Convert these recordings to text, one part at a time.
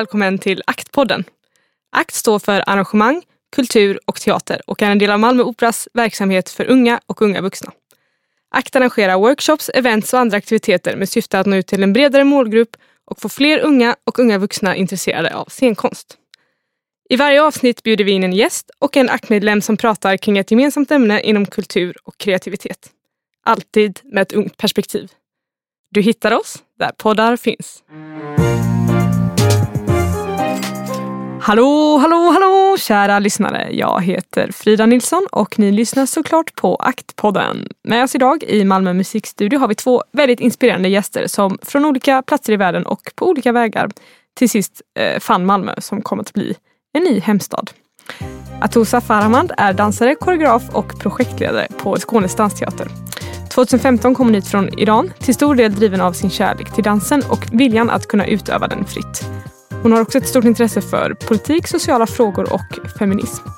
välkommen till Aktpodden. AKT står för arrangemang, kultur och teater och är en del av Malmö Operas verksamhet för unga och unga vuxna. AKT arrangerar workshops, events och andra aktiviteter med syfte att nå ut till en bredare målgrupp och få fler unga och unga vuxna intresserade av scenkonst. I varje avsnitt bjuder vi in en gäst och en aktmedlem som pratar kring ett gemensamt ämne inom kultur och kreativitet. Alltid med ett ungt perspektiv. Du hittar oss där poddar finns. Hallå, hallå, hallå kära lyssnare. Jag heter Frida Nilsson och ni lyssnar såklart på Aktpodden. Med oss idag i Malmö musikstudio har vi två väldigt inspirerande gäster som från olika platser i världen och på olika vägar till sist eh, fann Malmö som kommer att bli en ny hemstad. Atosa Farahmand är dansare, koreograf och projektledare på Skånes dansteater. 2015 kom hon hit från Iran, till stor del driven av sin kärlek till dansen och viljan att kunna utöva den fritt. Hon har också ett stort intresse för politik, sociala frågor och feminism.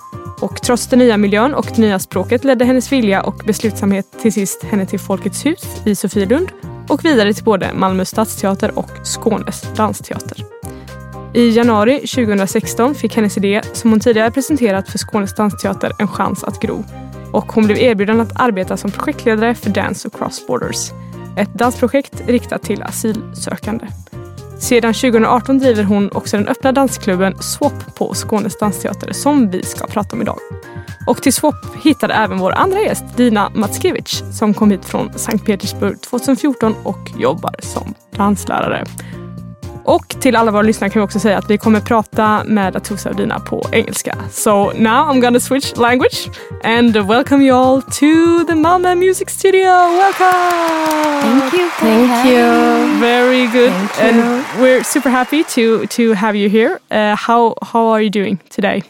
Och trots den nya miljön och det nya språket ledde hennes vilja och beslutsamhet till sist henne till Folkets hus i Sofielund och vidare till både Malmö stadsteater och Skånes dansteater. I januari 2016 fick hennes idé, som hon tidigare presenterat för Skånes dansteater, en chans att gro. Och hon blev erbjuden att arbeta som projektledare för Dance Across Borders. Ett dansprojekt riktat till asylsökande. Sedan 2018 driver hon också den öppna dansklubben Swap på Skånes dansteater som vi ska prata om idag. Och till Swap hittade även vår andra gäst Dina Matskevich som kom hit från Sankt Petersburg 2014 och jobbar som danslärare. Och till alla våra lyssnare kan vi också säga att vi kommer prata med Atusa och Dina på engelska. So now I'm gonna switch language and welcome you all to the Malmö Music Studio. Welcome! Thank you. Thank you. Very good. Thank you. And we're super happy to to have you here. Uh, how how are you doing today?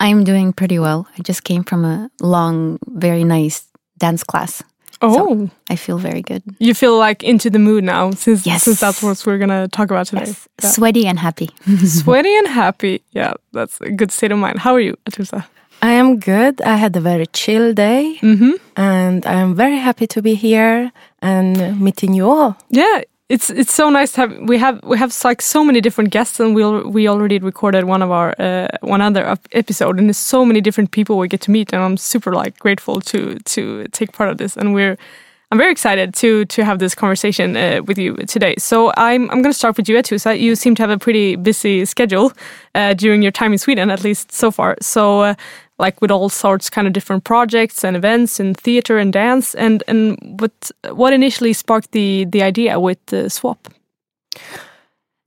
I'm doing pretty well. I just came from a long, very nice dance class. Oh, I feel very good. you feel like into the mood now since Yes. since that's what we're gonna talk about today. Yes. Yeah. Sweaty and happy. Sweaty and happy. Yeah, that's a good state of mind. How are you, Atusa? I am good. I had a very chill day Mm-hmm. and I am very happy to be here and meeting you all. Yeah, it's it's so nice to have we have we have like so many different guests and we al- we already recorded one of our uh, one other episode and there's so many different people we get to meet and I'm super like grateful to to take part of this and we're I'm very excited to to have this conversation uh, with you today. So I'm I'm going to start with you, Atusa. You seem to have a pretty busy schedule uh, during your time in Sweden, at least so far. So. Uh, like with all sorts kind of different projects and events in theater and dance and and what what initially sparked the the idea with the swap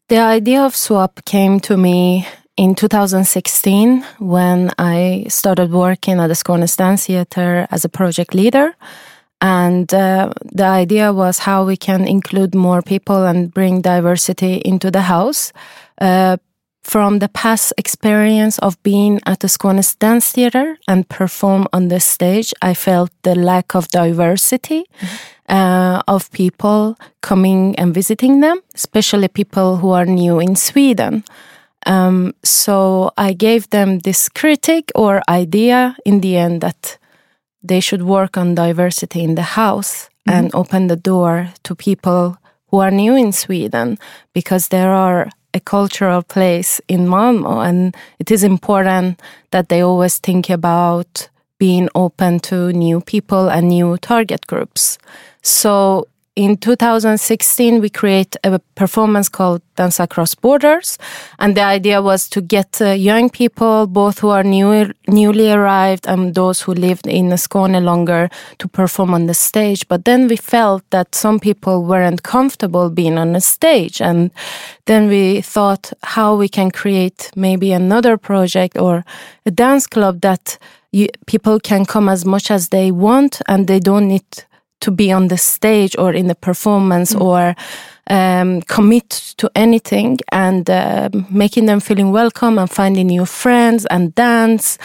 The idea of swap came to me in 2016 when I started working at the Skånes Dance Theatre as a project leader. And uh, the idea was how we can include more people and bring diversity into the house. Uh, from the past experience of being at the Skånes Dance Theatre and perform on the stage, I felt the lack of diversity uh, of people coming and visiting them, especially people who are new in Sweden. Um, so I gave them this critic or idea in the end that they should work on diversity in the house mm-hmm. and open the door to people who are new in Sweden because there are a cultural place in Malmo and it is important that they always think about being open to new people and new target groups. So in 2016, we create a performance called Dance Across Borders. And the idea was to get uh, young people, both who are new, newly arrived and those who lived in Skåne longer, to perform on the stage. But then we felt that some people weren't comfortable being on the stage. And then we thought how we can create maybe another project or a dance club that you, people can come as much as they want and they don't need to be on the stage or in the performance or um, commit to anything and uh, making them feeling welcome and finding new friends and dance.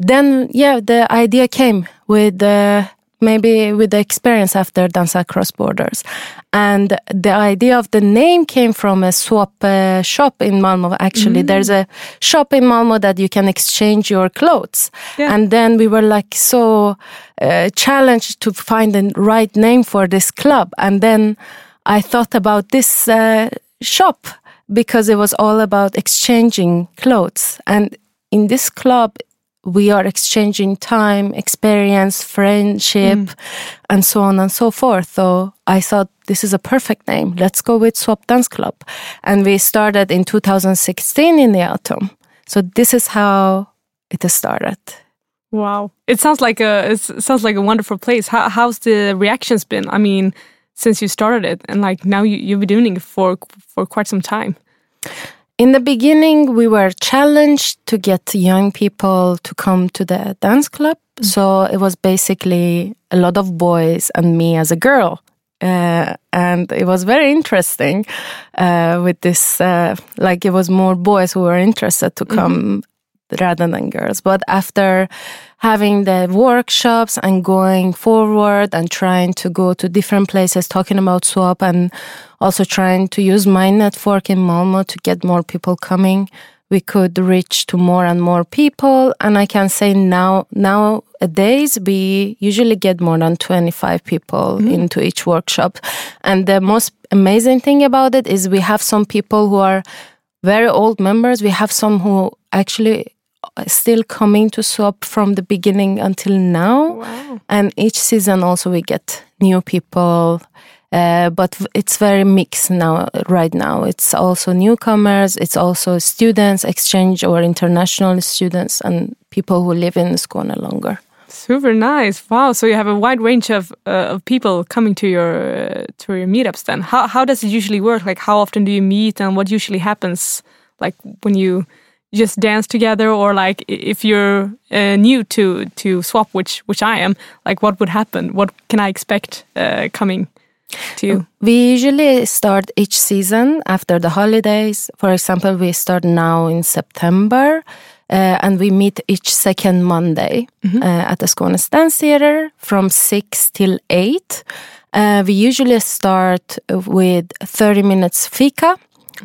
Then, yeah, the idea came with uh, maybe with the experience after Dance Across Borders. And the idea of the name came from a swap uh, shop in Malmo. Actually, there's a shop in Malmo that you can exchange your clothes. Yeah. And then we were like so uh, challenged to find the right name for this club. And then I thought about this uh, shop because it was all about exchanging clothes. And in this club, we are exchanging time, experience, friendship, mm. and so on and so forth. So I thought this is a perfect name. Let's go with Swap Dance Club. And we started in 2016 in the autumn. So this is how it started. Wow, it sounds like a it sounds like a wonderful place. How, how's the reactions been? I mean, since you started it, and like now you you've been doing it for for quite some time. In the beginning, we were challenged to get young people to come to the dance club. So it was basically a lot of boys and me as a girl. Uh, and it was very interesting uh, with this, uh, like, it was more boys who were interested to come rather than girls. But after having the workshops and going forward and trying to go to different places talking about swap and also trying to use my network in Malmo to get more people coming, we could reach to more and more people. And I can say now, nowadays, we usually get more than 25 people mm-hmm. into each workshop. And the most amazing thing about it is we have some people who are very old members. We have some who actually still coming to swap from the beginning until now. Wow. And each season also we get new people. Uh, but it's very mixed now, right now. It's also newcomers, it's also students, exchange or international students, and people who live in Skåne longer. Super nice. Wow. So you have a wide range of uh, of people coming to your uh, to your meetups. Then how how does it usually work? Like how often do you meet, and what usually happens? Like when you just dance together, or like if you're uh, new to to swap, which which I am, like what would happen? What can I expect uh, coming to you? We usually start each season after the holidays. For example, we start now in September. Uh, and we meet each second Monday uh, at the Skåne Dance Theatre from 6 till 8. Uh, we usually start with 30 minutes fika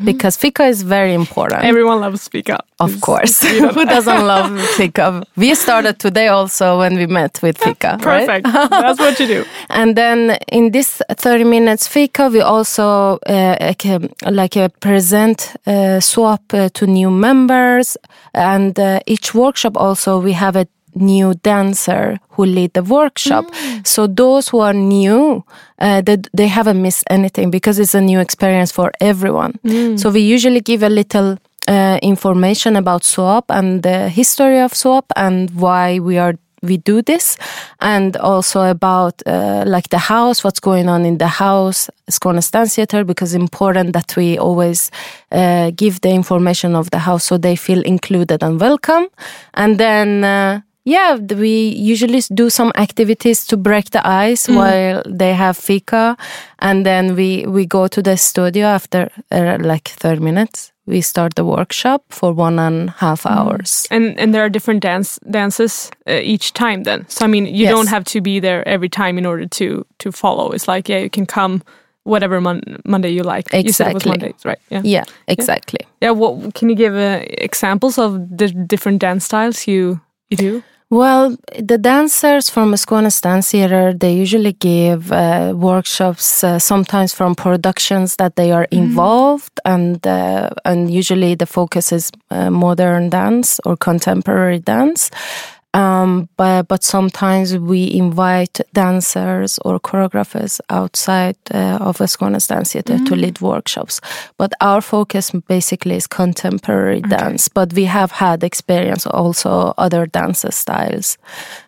because fika is very important. Everyone loves fika. Of course. Who doesn't love fika? We started today also when we met with fika. right? Perfect. That's what you do. And then in this 30 minutes fika, we also uh, like, um, like uh, present uh, swap uh, to new members. And uh, each workshop also we have a new dancer who lead the workshop. So those who are new, uh, they, they haven't missed anything because it's a new experience for everyone. So we usually give a little uh, information about swap and the history of swap and why we are we do this and also about uh, like the house what's going on in the house Skåne Dance Theater because it's important that we always uh, give the information of the house so they feel included and welcome and then uh, yeah we usually do some activities to break the ice while they have fika and then we we go to the studio after uh, like 30 minutes we start the workshop for one and a half hours And and there are different dance dances uh, each time. Then, so I mean, you Yes. don't have to be there every time in order to to follow. It's like yeah, you can come whatever mon- Monday you like. You said it was Exactly. Mondays, right? Yeah. yeah exactly Yeah. What can you give uh, examples of the different dance styles you you do? Well, the dancers from Skåne Dance Theater, they usually give uh, workshops, uh, sometimes from productions that they are involved, and uh, and usually the focus is uh, modern dance or contemporary dance. Um, but but sometimes we invite dancers or choreographers outside uh, of a Skåne Dance Theater to lead workshops. But our focus basically is contemporary dance. But we have had experience also other dance styles.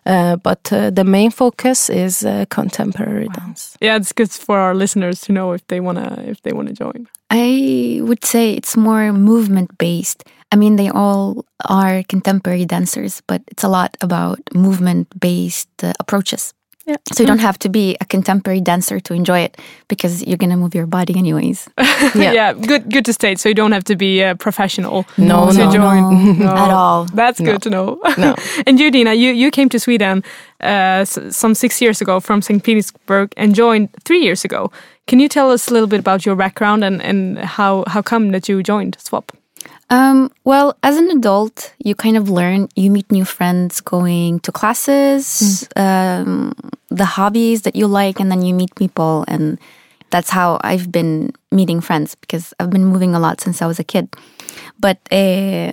Uh, but uh, the main focus is uh, contemporary dance. Yeah, it's good for our listeners to know if they wanna if they wanna join. I would say it's more movement based. I mean, they all are contemporary dancers, but it's a lot about movement based uh, approaches. Yeah. So you don't have to be a contemporary dancer to enjoy it because you're going to move your body anyways. Yeah. yeah good good to state. So you don't have to be a professional No, to no, join no, at all. That's No. good to know. No. and you, Dina, you, you came to Sweden uh, some six years ago from St. Petersburg and joined three years ago. Can you tell us a little bit about your background and, and how, how come that you joined Swap? Um, well, as an adult, you kind of learn, you meet new friends going to classes, um, the hobbies that you like, and then you meet people and that's how I've been meeting friends because I've been moving a lot since I was a kid. But uh,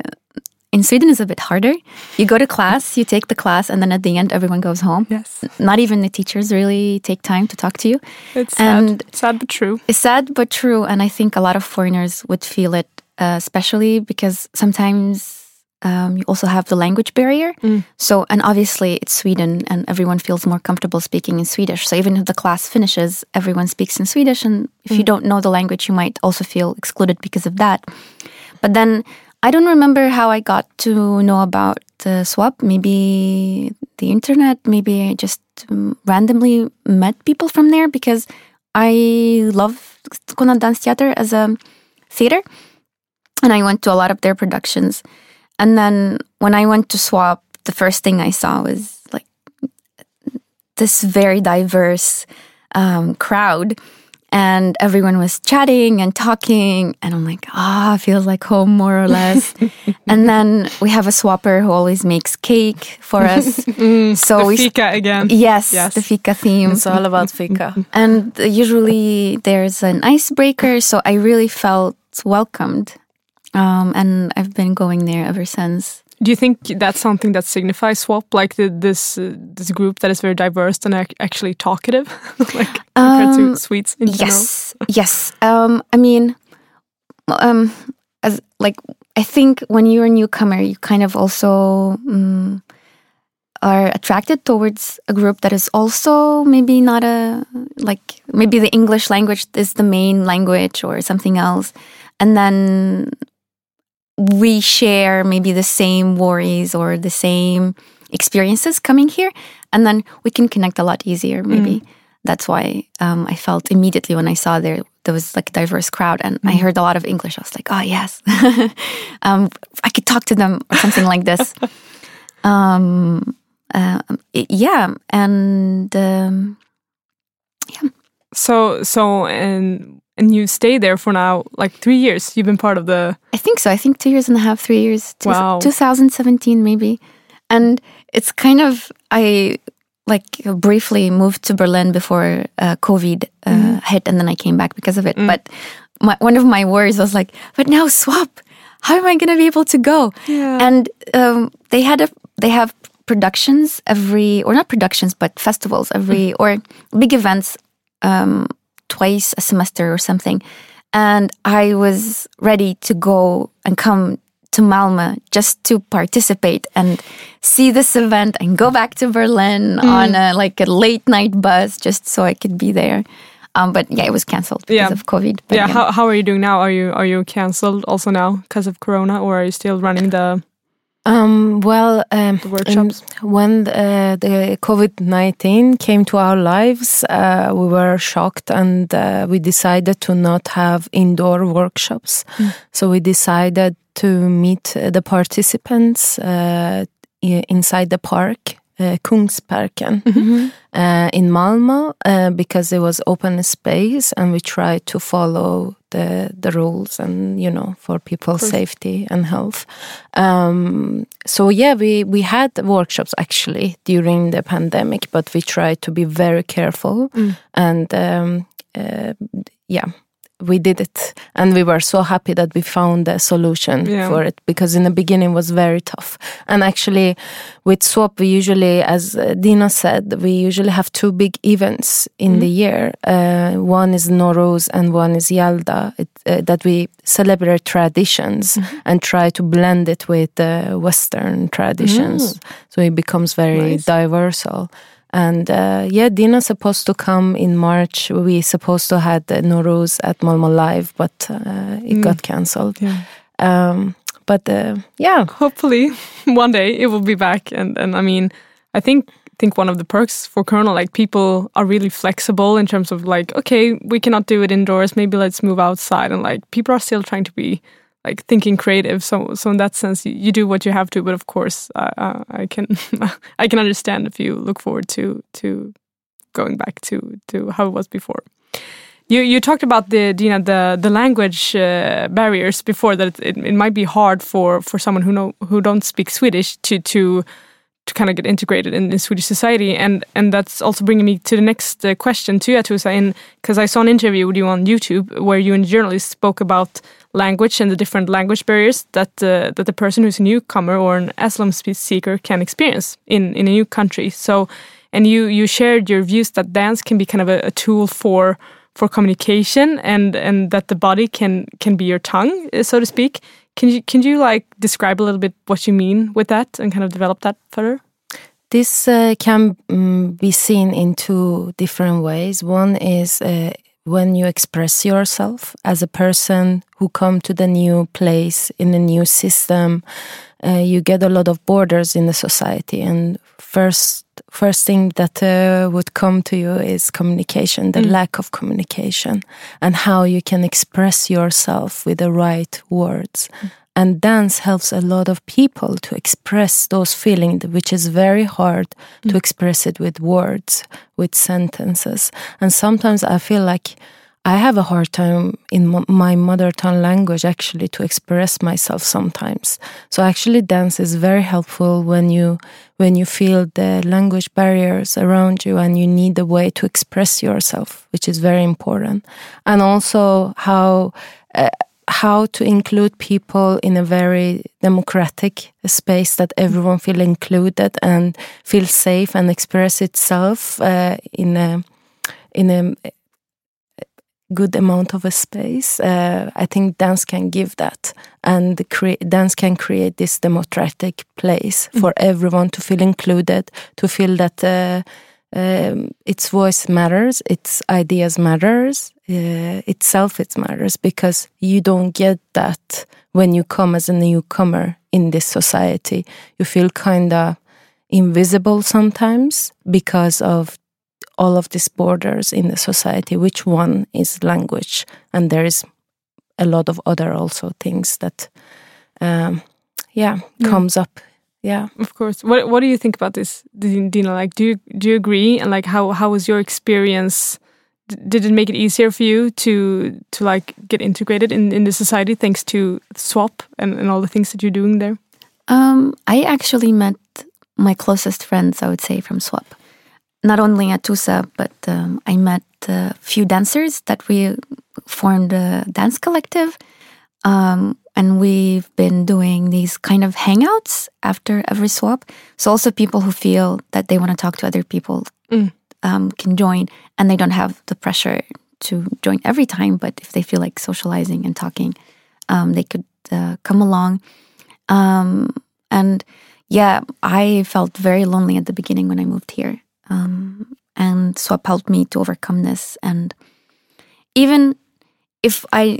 in Sweden, it's a bit harder. You go to class, you take the class, and then at the end, everyone goes home. Yes. Not even the teachers really take time to talk to you. It's sad, And- sad but true. It's sad but true, and I think a lot of foreigners would feel it, uh, especially because sometimes um, you also have the language barrier. So, and obviously it's Sweden, and everyone feels more comfortable speaking in Swedish. So even if the class finishes, everyone speaks in Swedish, and if you don't know the language, you might also feel excluded because of that. But then I don't remember how I got to know about the swap. Maybe the internet. Maybe I just um, randomly met people from there because I love Skåne Dance Theater as a theater, and I went to a lot of their productions. And then when I went to swap, the first thing I saw was like this very diverse um, crowd and everyone was chatting and talking and i'm like ah feels like home more or less and then we have a swapper who always makes cake for us so the we fika again. yes, Yes. the fika theme It's all about fika. and usually there's an icebreaker so i really felt welcomed um, and i've been going there ever since Do you think that's something that signifies swap, like the, this uh, this group that is very diverse and ac- actually talkative, like compared Um, to Swedes in general? Yes, yes. Um, I mean, um, as like I think when you're a newcomer, you kind of also um, are attracted towards a group that is also maybe not a like maybe the English language is the main language or something else, and then we share maybe the same worries or the same experiences coming here, and then we can connect a lot easier maybe that's why um, I felt immediately when I saw there there was like a diverse crowd and I heard a lot of English. I was like, oh yes, um, I could talk to them or something like this. um, uh, it- yeah, and um, yeah. So so and and you stay there for now like three years. You've been part of the I think so. I think two years and a half, three years. Two- Wow. 2017 maybe, and it's kind of I like briefly moved to Berlin before uh, COVID uh, Mm-hmm. hit, and then I came back because of Mm. it. But my, one of my worries was like, but now swap. How am I going to be able to go? Yeah. And um, they had a they have productions every or not productions but festivals every or big events um, twice a semester or something. And I was ready to go and come to Malmö just to participate and see this event and go back to Berlin on a like a late night bus just so I could be there. Um, but yeah, it was cancelled because Yeah. of COVID. But yeah. How how are you doing now? Are you are you cancelled also now because of Corona, or are you still running the Um, well, um, The workshops. when uh, the COVID 19 came to our lives, uh, we were shocked and uh, we decided to not have indoor workshops. So we decided to meet the participants uh, inside the park, uh, Kungsparken. Uh, in Malmö uh, because it was open space and we tried to follow the the rules and you know for people's safety and health. Um, so yeah, we we had workshops actually during the pandemic, but we tried to be very careful and um, uh, yeah. We did it, and we were so happy that we found a solution Yeah. for it because in the beginning it was very tough. And actually, with swap we usually as uh, dina said we usually have two big events in the year. Uh, one is Nowruz and one is yalda. It, uh, that we celebrate traditions and try to blend it with uh, western traditions. So it becomes very Nice. diverse and uh, yeah dina's supposed to come in march. We supposed to had the Nowruz at Malmo live but uh, it got cancelled. Yeah. um, but uh, yeah. Hopefully one day it will be back. And and i mean i think think one of the perks for Corona, like people are really flexible in terms of like okay we cannot do it indoors. Maybe let's move outside. And like people are still trying to be like thinking creative. So so in that sense you, you do what you have to but of course uh, i can i can understand if you look forward to to going back to to how it was before. You you talked about the Dina the the language uh, barriers before that it, it, it might be hard for for someone who know who don't speak Swedish to to to kind of get integrated in, in Swedish society. And and that's also bringing me to the next uh, question to Atusa, because I saw an interview with you on YouTube where you and a journalist spoke about language and the different language barriers that uh, that the person who's a newcomer or an asylum seeker can experience in in a new country. So, and you you shared your views that dance can be kind of a, a tool for for communication and and that the body can can be your tongue, uh, so to speak. Can you can you like describe a little bit what you mean with that and kind of develop that further? This uh, can um, be seen in two different ways. One is uh, when you express yourself as a person who come to the new place in a new system. Uh, you get a lot of borders in the society, and first first thing that uh, would come to you is communication, the mm. lack of communication, and how you can express yourself with the right words. Mm. And dance helps a lot of people to express those feelings, which is very hard mm. to express it with words, with sentences. And sometimes I feel like I have a hard time in my mother tongue language actually to express myself sometimes. So actually dance is very helpful when you when you feel the language barriers around you and you need a way to express yourself, which is very important. And also how uh, how to include people in a very democratic space that everyone feel included and feel safe and express itself uh, in a in a good amount of a space. Uh, I think dance can give that, and dance can create this democratic place mm. for everyone to feel included, to feel that uh, um, its voice matters, its ideas matters, uh, itself it matters because you don't get that when you come as a newcomer in this society. You feel kind of invisible sometimes because of all of these borders in the society which one is language? And there is a lot of other also things that um, yeah, yeah. comes up. Yeah. Of course. What what do you think about this dina? Like do you do you agree? And like how how was your experience? Did it make it easier for you to to like get integrated in in the society thanks to swap and, and all the things that you're doing there? Um, i actually met my closest friends i would say from swap not only Atusa, but um, I met a few dancers that we formed a dance collective. Um, and we've been doing these kind of hangouts after every swap. So, also people who feel that they want to talk to other people mm. um, can join, and they don't have the pressure to join every time. But if they feel like socializing and talking, um, they could uh, come along. Um, and yeah, I felt very lonely at the beginning when I moved here. Um, and Swap helped me to overcome this. And even if I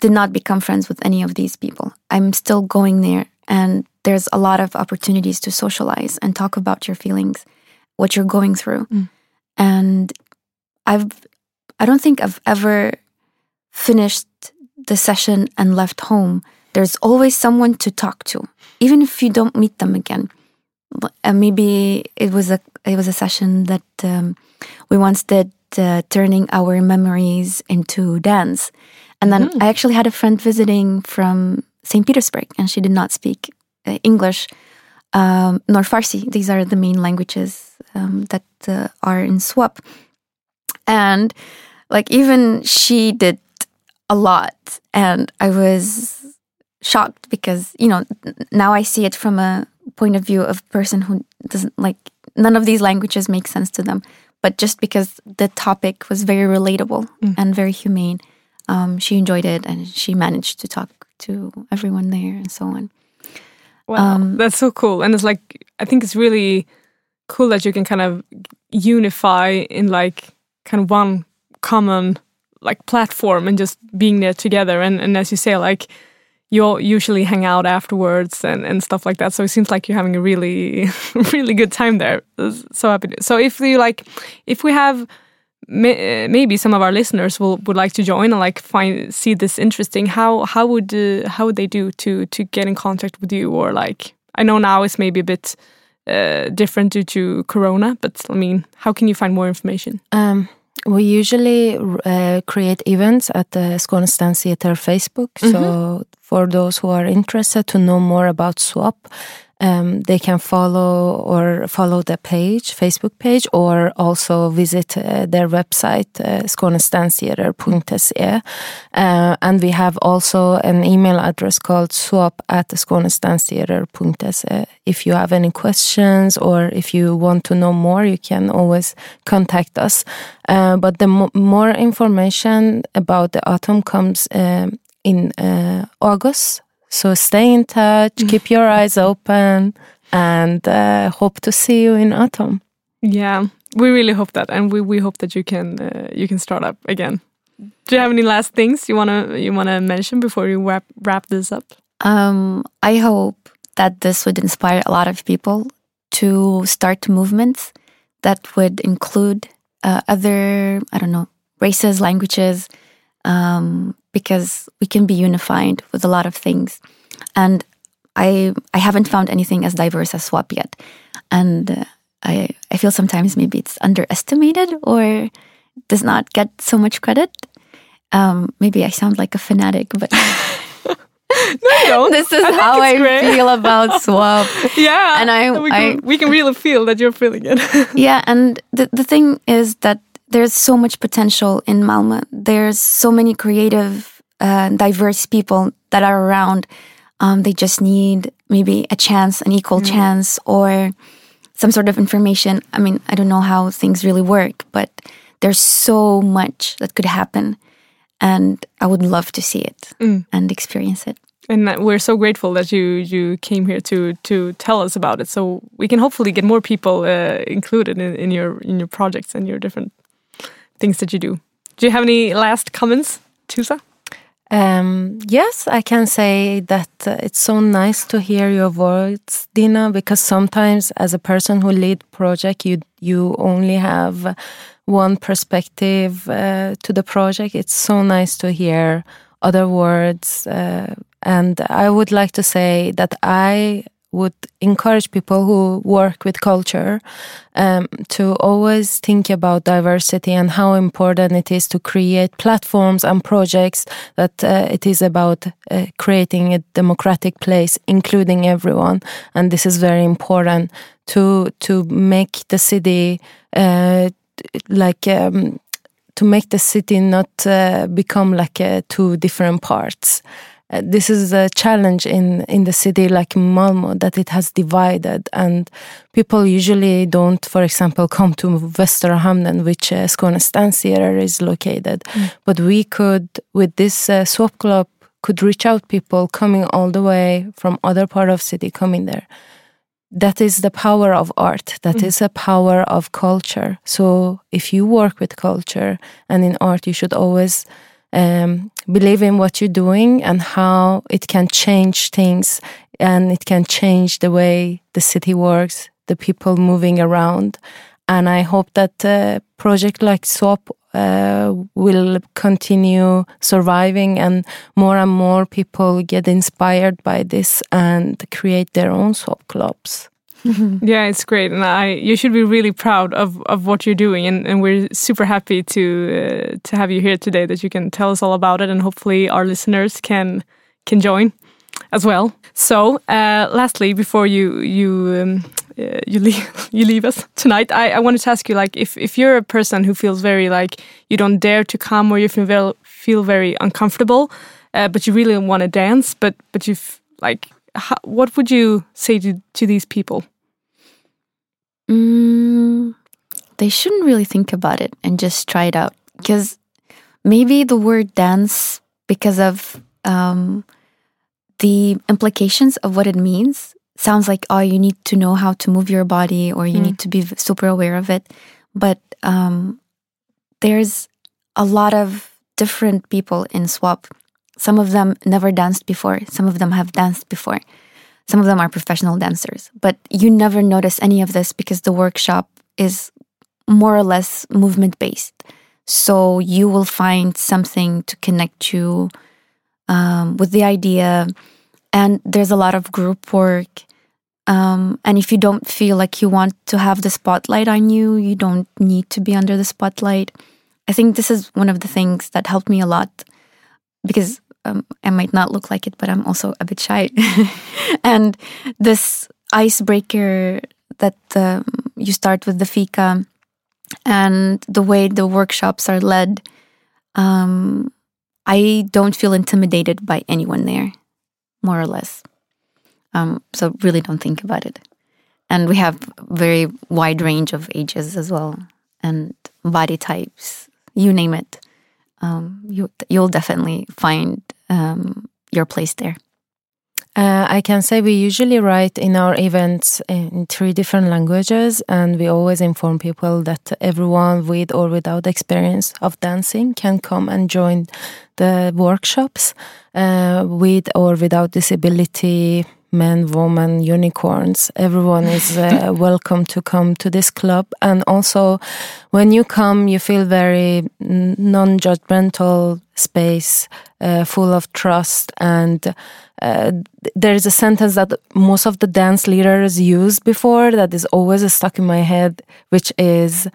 did not become friends with any of these people, I'm still going there. And there's a lot of opportunities to socialize and talk about your feelings, what you're going through. Mm. And I've, I don't think I've ever finished the session and left home. There's always someone to talk to, even if you don't meet them again. Uh, maybe it was a it was a session that um, we once did uh, turning our memories into dance. And then mm. i actually had a friend visiting from st petersburg and she did not speak uh, english um, nor farsi. These are the main languages um, that uh, are in swap. And like even she did a lot. And i was shocked because you know now i see it from a point of view of a person who doesn't like none of these languages make sense to them. But just because the topic was very relatable mm. and very humane, um, she enjoyed it and she managed to talk to everyone there and so on. Wow, um, that's so cool. And it's like, I think it's really cool that you can kind of unify in like kind of one common like platform and just being there together. And, and as you say, like, you all usually hang out afterwards and, and stuff like that. So it seems like you're having a really, really good time there. So happy. So if you like, if we have may, maybe some of our listeners will would like to join and like find see this interesting, how how would uh, how would they do to to get in contact with you or like I know now it's maybe a bit uh, different due to Corona, but I mean, how can you find more information? Um, we usually uh, create events at the Skånes Dance Theatre Facebook. Mm -hmm. So for those who are interested to know more about SWAP, um, they can follow or follow the page, Facebook page, or also visit uh, their website, uh. Uh, and we have also an email address called swap at skånestanstheater.se. If you have any questions or if you want to know more, you can always contact us. Uh, but the mo more information about the autumn comes um, in uh, August so stay in touch, keep your eyes open, and uh, hope to see you in autumn. Yeah, we really hope that, and we, we hope that you can uh, you can start up again. Do you have any last things you wanna you wanna mention before you wrap wrap this up? Um, I hope that this would inspire a lot of people to start movements that would include uh, other I don't know races, languages, um, because we can be unified with a lot of things. And I I haven't found anything as diverse as SWAP yet, and uh, I I feel sometimes maybe it's underestimated or does not get so much credit. Um, maybe I sound like a fanatic, but. no, this is I how I great. feel about swap. yeah, and I we can, I we can really feel that you're feeling it. yeah, and the the thing is that there's so much potential in Malmö. There's so many creative, uh, diverse people that are around. Um, they just need maybe a chance, an equal mm. chance, or some sort of information. I mean, I don't know how things really work, but there's so much that could happen. And I would love to see it mm. and experience it. And we're so grateful that you you came here to to tell us about it, so we can hopefully get more people uh, included in, in your in your projects and your different things that you do. Do you have any last comments, Tusa? Um, yes, I can say that uh, it's so nice to hear your words, Dina, because sometimes as a person who lead project, you you only have one perspective uh, to the project. It's so nice to hear other words, uh, and I would like to say that I would encourage people who work with culture um, to always think about diversity and how important it is to create platforms and projects that uh, it is about uh, creating a democratic place, including everyone. And this is very important to to make the city uh, like. Um, to make the city not uh, become like uh, two different parts. Uh, this is a challenge in in the city like Malmo that it has divided and people usually don't for example come to Västra Hamnen which uh, Theater is located mm. but we could with this uh, swap club could reach out people coming all the way from other part of city coming there that is the power of art That mm. is a power of culture so if you work with culture and in art you should always um, believe in what you're doing and how it can change things and it can change the way the city works, the people moving around. And I hope that a project like Swap uh, will continue surviving and more and more people get inspired by this and create their own swap clubs. yeah, it's great, and I you should be really proud of, of what you're doing, and, and we're super happy to uh, to have you here today. That you can tell us all about it, and hopefully our listeners can can join as well. So, uh, lastly, before you you um, uh, you leave you leave us tonight, I, I wanted to ask you like if if you're a person who feels very like you don't dare to come or you feel very, feel very uncomfortable, uh, but you really want to dance, but but you like how, what would you say to to these people? Mm, they shouldn't really think about it and just try it out. Because maybe the word dance, because of um, the implications of what it means, sounds like, oh, you need to know how to move your body or you mm. need to be super aware of it. But um, there's a lot of different people in SWAP. Some of them never danced before, some of them have danced before. Some of them are professional dancers, but you never notice any of this because the workshop is more or less movement based. So you will find something to connect you um, with the idea. And there's a lot of group work. Um, and if you don't feel like you want to have the spotlight on you, you don't need to be under the spotlight. I think this is one of the things that helped me a lot because um, I might not look like it, but I'm also a bit shy. and this icebreaker that um, you start with the fika and the way the workshops are led. Um, I don't feel intimidated by anyone there, more or less. Um, so really don't think about it. And we have very wide range of ages as well, and body types, you name it. Um, you you'll definitely find um, your place there. Uh, I can say we usually write in our events in three different languages, and we always inform people that everyone with or without experience of dancing can come and join the workshops uh, with or without disability, men, women, unicorns. Everyone is uh, welcome to come to this club. And also, when you come, you feel very non judgmental space, uh, full of trust. And uh, there is a sentence that most of the dance leaders used before that is always stuck in my head, which is,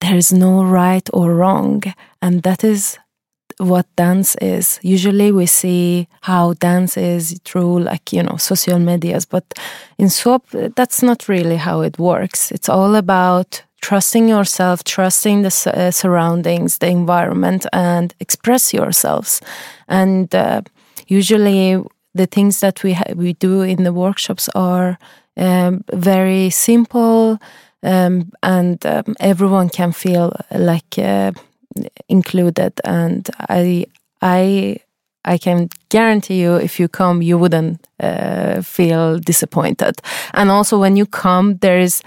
there is no right or wrong. And that is what dance is. Usually we see how dance is through like, you know, social medias, but in SWAP, that's not really how it works. It's all about trusting yourself, trusting the uh, surroundings, the environment, and express yourselves. And uh, usually the things that we we do in the workshops are um, very simple, um, and um, everyone can feel like uh, included and i i i can guarantee you if you come you wouldn't uh, feel disappointed. And also when you come there is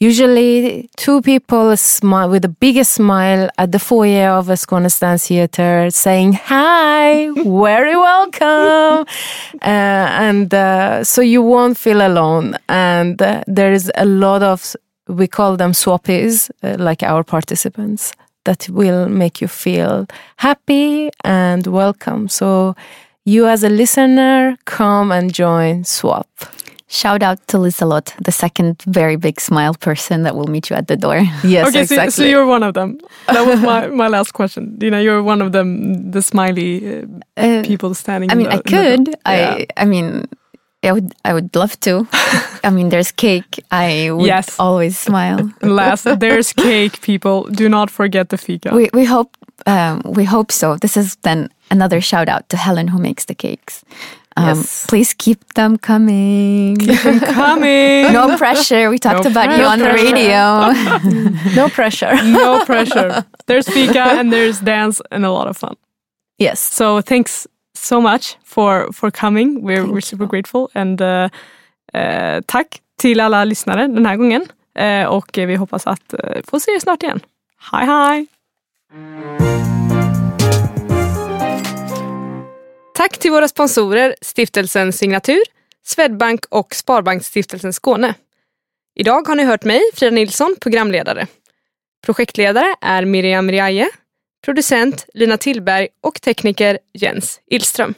usually two people smile with the biggest smile at the foyer of a Skånes Dance Theater saying hi very welcome. Uh, and uh, so you won't feel alone. And uh, there is a lot of we call them swappies uh, like our participants that will make you feel happy and welcome. So, you as a listener, come and join Swap. Shout out to Liselot, the second very big smile person that will meet you at the door. Yes, okay, exactly. So, so you're one of them. That was my, my last question. You know, you're one of them, the smiley uh, uh, people standing. I mean, the, I could. The, yeah. I I mean, I would I would love to. I mean, there's cake. I would yes. always smile. Last, there's cake. People, do not forget the fika. We we hope um, we hope so. This is then another shout out to Helen who makes the cakes. Um, yes. Please keep them coming. Keep them coming. no pressure. We talked No about pressure. you on the radio. no pressure. no pressure. There's fika and there's dance and a lot of fun. Yes. So thanks so much for, for coming. We're, Thank we're super you. grateful. And uh, uh, tack till alla lyssnare den här gången. Uh, och vi hoppas att uh, få se er snart igen. Hej hej! Tack till våra sponsorer Stiftelsen Signatur, Swedbank och Sparbanksstiftelsen Skåne. Idag har ni hört mig, Frida Nilsson, programledare. Projektledare är Miriam Riaje, producent Lina Tillberg och tekniker Jens Ilström.